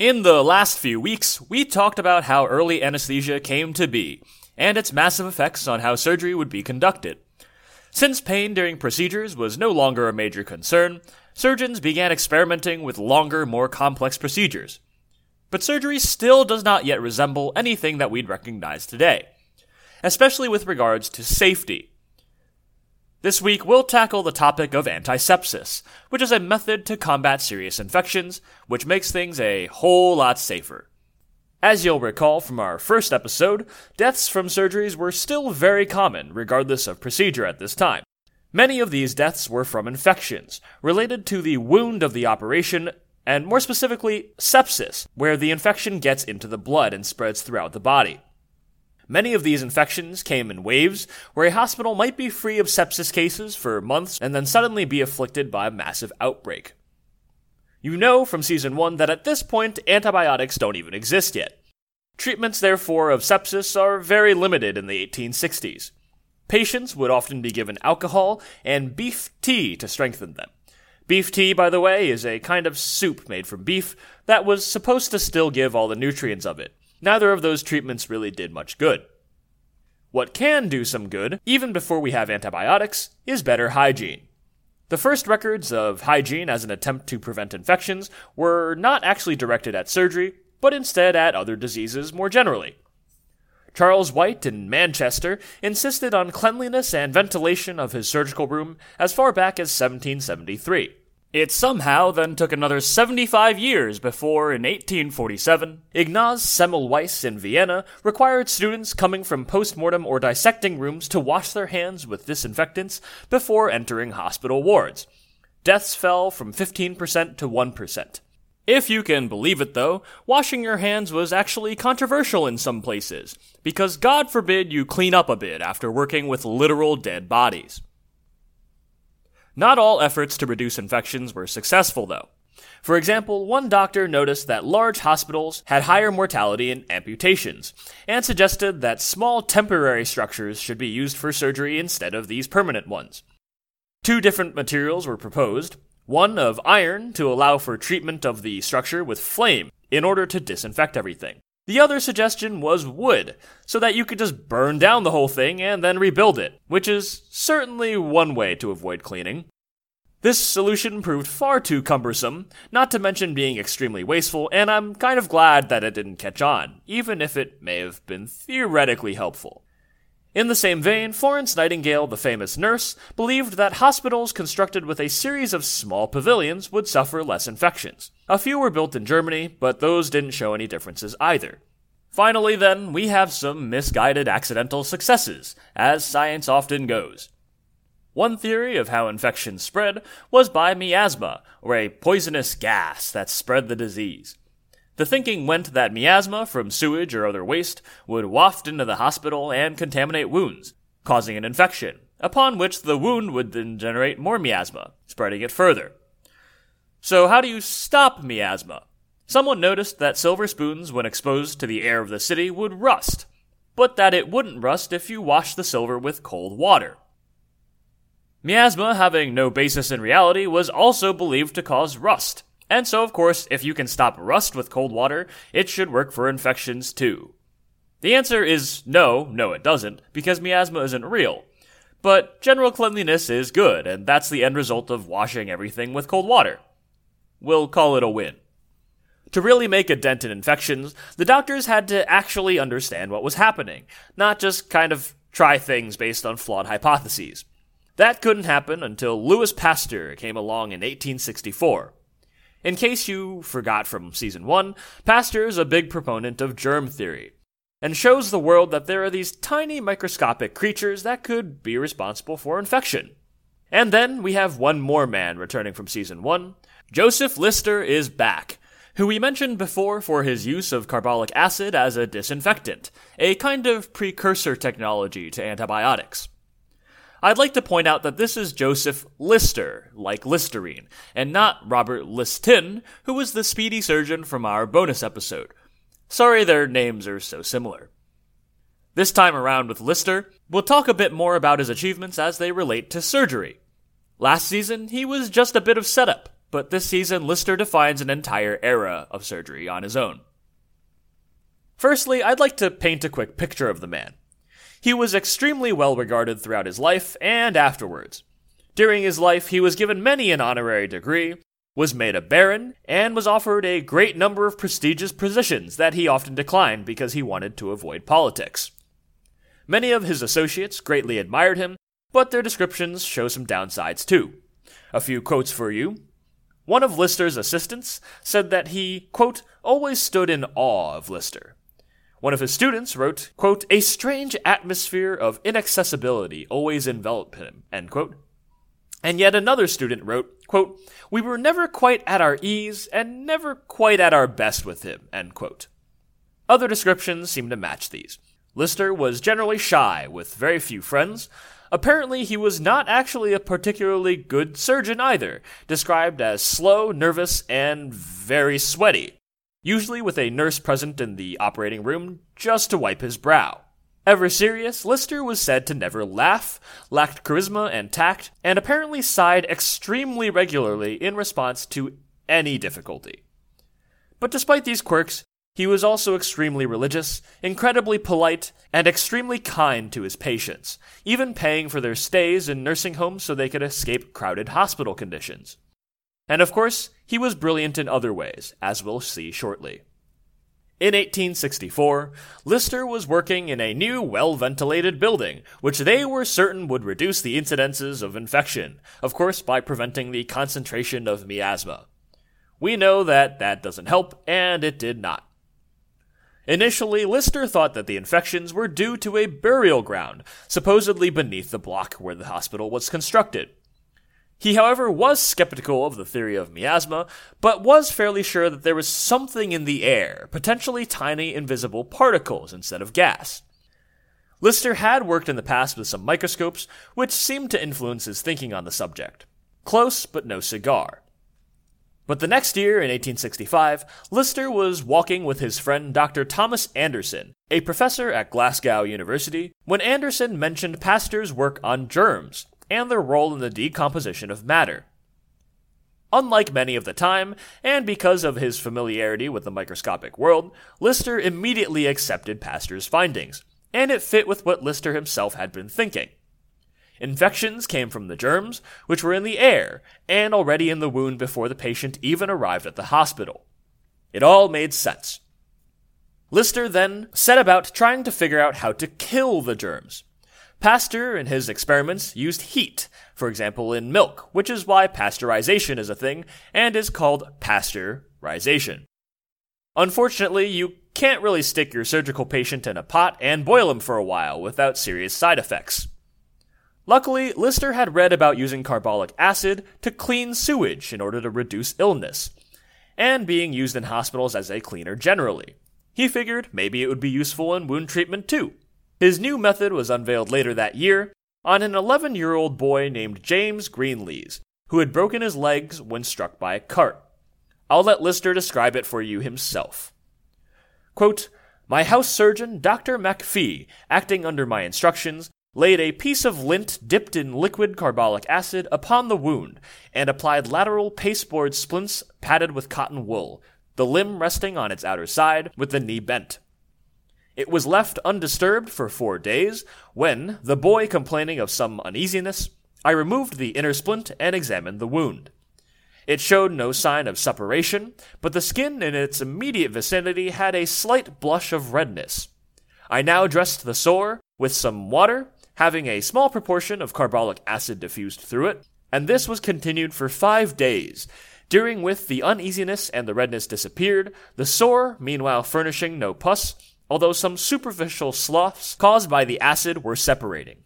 In the last few weeks, we talked about how early anesthesia came to be, and its massive effects on how surgery would be conducted. Since pain during procedures was no longer a major concern, surgeons began experimenting with longer, more complex procedures. But surgery still does not yet resemble anything that we'd recognize today, especially with regards to safety. This week, we'll tackle the topic of antisepsis, which is a method to combat serious infections, which makes things a whole lot safer. As you'll recall from our first episode, deaths from surgeries were still very common, regardless of procedure at this time. Many of these deaths were from infections, related to the wound of the operation, and more specifically, sepsis, where the infection gets into the blood and spreads throughout the body. Many of these infections came in waves, where a hospital might be free of sepsis cases for months and then suddenly be afflicted by a massive outbreak. You know from season 1 that at this point, antibiotics don't even exist yet. Treatments, therefore, of sepsis are very limited in the 1860s. Patients would often be given alcohol and beef tea to strengthen them. Beef tea, by the way, is a kind of soup made from beef that was supposed to still give all the nutrients of it. Neither of those treatments really did much good. What can do some good, even before we have antibiotics, is better hygiene. The first records of hygiene as an attempt to prevent infections were not actually directed at surgery, but instead at other diseases more generally. Charles White in Manchester insisted on cleanliness and ventilation of his surgical room as far back as 1773. It somehow then took another 75 years before, in 1847, Ignaz Semmelweis in Vienna required students coming from postmortem or dissecting rooms to wash their hands with disinfectants before entering hospital wards. Deaths fell from 15% to 1%. If you can believe it, though, washing your hands was actually controversial in some places, because God forbid you clean up a bit after working with literal dead bodies. Not all efforts to reduce infections were successful, though. For example, one doctor noticed that large hospitals had higher mortality in amputations, and suggested that small temporary structures should be used for surgery instead of these permanent ones. Two different materials were proposed one of iron to allow for treatment of the structure with flame in order to disinfect everything. The other suggestion was wood, so that you could just burn down the whole thing and then rebuild it, which is certainly one way to avoid cleaning. This solution proved far too cumbersome, not to mention being extremely wasteful, and I'm kind of glad that it didn't catch on, even if it may have been theoretically helpful. In the same vein, Florence Nightingale, the famous nurse, believed that hospitals constructed with a series of small pavilions would suffer less infections. A few were built in Germany, but those didn't show any differences either. Finally, then, we have some misguided accidental successes, as science often goes. One theory of how infections spread was by miasma, or a poisonous gas that spread the disease. The thinking went that miasma from sewage or other waste would waft into the hospital and contaminate wounds, causing an infection, upon which the wound would then generate more miasma, spreading it further. So, how do you stop miasma? Someone noticed that silver spoons, when exposed to the air of the city, would rust, but that it wouldn't rust if you washed the silver with cold water. Miasma, having no basis in reality, was also believed to cause rust, and so, of course, if you can stop rust with cold water, it should work for infections too. The answer is no, no, it doesn't, because miasma isn't real. But general cleanliness is good, and that's the end result of washing everything with cold water. We'll call it a win. To really make a dent in infections, the doctors had to actually understand what was happening, not just kind of try things based on flawed hypotheses. That couldn't happen until Louis Pasteur came along in 1864. In case you forgot from season 1, Pasteur is a big proponent of germ theory, and shows the world that there are these tiny microscopic creatures that could be responsible for infection. And then we have one more man returning from season 1. Joseph Lister is back, who we mentioned before for his use of carbolic acid as a disinfectant, a kind of precursor technology to antibiotics. I'd like to point out that this is Joseph Lister, like Listerine, and not Robert Liston, who was the speedy surgeon from our bonus episode. Sorry their names are so similar. This time around with Lister, we'll talk a bit more about his achievements as they relate to surgery. Last season, he was just a bit of setup, but this season Lister defines an entire era of surgery on his own. Firstly, I'd like to paint a quick picture of the man. He was extremely well regarded throughout his life and afterwards. During his life, he was given many an honorary degree, was made a baron, and was offered a great number of prestigious positions that he often declined because he wanted to avoid politics. Many of his associates greatly admired him, but their descriptions show some downsides too. A few quotes for you. One of Lister's assistants said that he, quote, always stood in awe of Lister. One of his students wrote, quote, a strange atmosphere of inaccessibility always enveloped him, end quote. And yet another student wrote, quote, We were never quite at our ease and never quite at our best with him, end quote. Other descriptions seem to match these. Lister was generally shy, with very few friends. Apparently, he was not actually a particularly good surgeon either, described as slow, nervous, and very sweaty, usually with a nurse present in the operating room just to wipe his brow. Ever serious, Lister was said to never laugh, lacked charisma and tact, and apparently sighed extremely regularly in response to any difficulty. But despite these quirks, he was also extremely religious, incredibly polite, and extremely kind to his patients, even paying for their stays in nursing homes so they could escape crowded hospital conditions. And of course, he was brilliant in other ways, as we'll see shortly. In 1864, Lister was working in a new, well ventilated building, which they were certain would reduce the incidences of infection, of course, by preventing the concentration of miasma. We know that that doesn't help, and it did not. Initially, Lister thought that the infections were due to a burial ground, supposedly beneath the block where the hospital was constructed. He, however, was skeptical of the theory of miasma, but was fairly sure that there was something in the air, potentially tiny invisible particles instead of gas. Lister had worked in the past with some microscopes, which seemed to influence his thinking on the subject. Close, but no cigar. But the next year, in 1865, Lister was walking with his friend Dr. Thomas Anderson, a professor at Glasgow University, when Anderson mentioned Pasteur's work on germs, and their role in the decomposition of matter. Unlike many of the time, and because of his familiarity with the microscopic world, Lister immediately accepted Pasteur's findings, and it fit with what Lister himself had been thinking. Infections came from the germs, which were in the air, and already in the wound before the patient even arrived at the hospital. It all made sense. Lister then set about trying to figure out how to kill the germs. Pasteur, in his experiments, used heat, for example, in milk, which is why pasteurization is a thing and is called pasteurization. Unfortunately, you can't really stick your surgical patient in a pot and boil him for a while without serious side effects. Luckily, Lister had read about using carbolic acid to clean sewage in order to reduce illness, and being used in hospitals as a cleaner generally. He figured maybe it would be useful in wound treatment too. His new method was unveiled later that year on an 11 year old boy named James Greenlees, who had broken his legs when struck by a cart. I'll let Lister describe it for you himself. Quote, my house surgeon, Dr. MacPhee, acting under my instructions, laid a piece of lint dipped in liquid carbolic acid upon the wound, and applied lateral pasteboard splints padded with cotton wool, the limb resting on its outer side, with the knee bent. It was left undisturbed for four days, when, the boy complaining of some uneasiness, I removed the inner splint and examined the wound. It showed no sign of suppuration, but the skin in its immediate vicinity had a slight blush of redness. I now dressed the sore with some water, having a small proportion of carbolic acid diffused through it, and this was continued for five days, during which the uneasiness and the redness disappeared, the sore, meanwhile furnishing no pus, although some superficial sloughs caused by the acid were separating.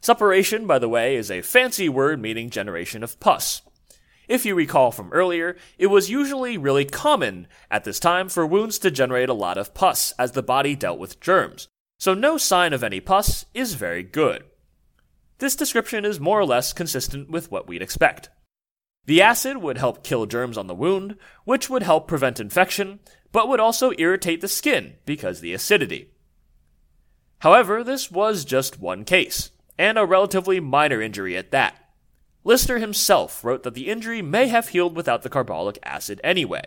Suppuration, by the way, is a fancy word meaning generation of pus. If you recall from earlier, it was usually really common at this time for wounds to generate a lot of pus as the body dealt with germs, so no sign of any pus is very good. This description is more or less consistent with what we'd expect. The acid would help kill germs on the wound, which would help prevent infection, but would also irritate the skin because the acidity. However, this was just one case, and a relatively minor injury at that. Lister himself wrote that the injury may have healed without the carbolic acid anyway.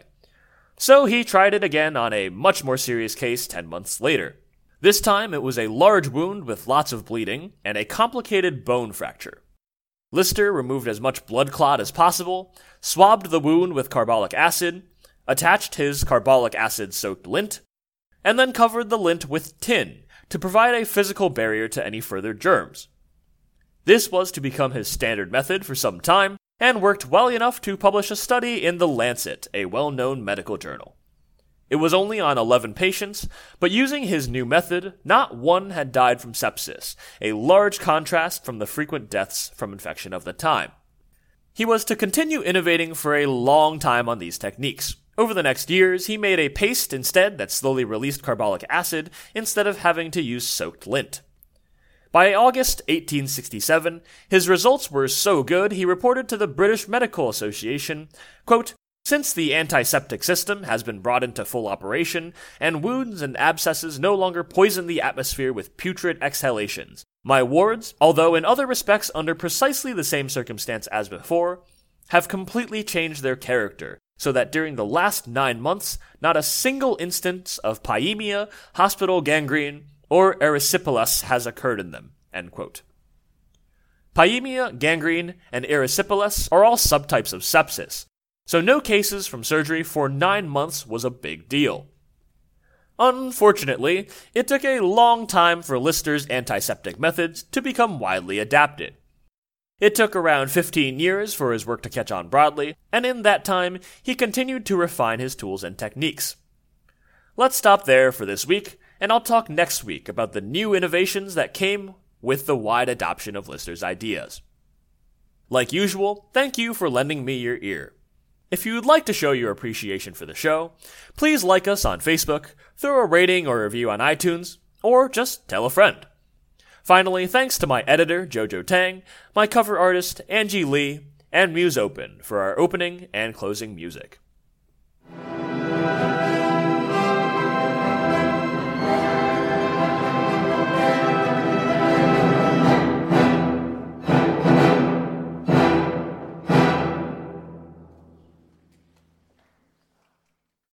So he tried it again on a much more serious case 10 months later. This time it was a large wound with lots of bleeding and a complicated bone fracture. Lister removed as much blood clot as possible, swabbed the wound with carbolic acid, attached his carbolic acid soaked lint, and then covered the lint with tin to provide a physical barrier to any further germs. This was to become his standard method for some time, and worked well enough to publish a study in The Lancet, a well known medical journal. It was only on 11 patients, but using his new method, not one had died from sepsis, a large contrast from the frequent deaths from infection of the time. He was to continue innovating for a long time on these techniques. Over the next years, he made a paste instead that slowly released carbolic acid instead of having to use soaked lint. By August 1867, his results were so good he reported to the British Medical Association, quote, since the antiseptic system has been brought into full operation, and wounds and abscesses no longer poison the atmosphere with putrid exhalations, my wards, although in other respects under precisely the same circumstance as before, have completely changed their character, so that during the last nine months, not a single instance of pyemia, hospital gangrene, or erysipelas has occurred in them. Pyemia, gangrene, and erysipelas are all subtypes of sepsis, so no cases from surgery for nine months was a big deal. Unfortunately, it took a long time for Lister's antiseptic methods to become widely adapted. It took around 15 years for his work to catch on broadly, and in that time, he continued to refine his tools and techniques. Let's stop there for this week, and I'll talk next week about the new innovations that came with the wide adoption of Lister's ideas. Like usual, thank you for lending me your ear. If you would like to show your appreciation for the show, please like us on Facebook, throw a rating or review on iTunes, or just tell a friend. Finally, thanks to my editor, Jojo Tang, my cover artist, Angie Lee, and Musopen for our opening and closing music.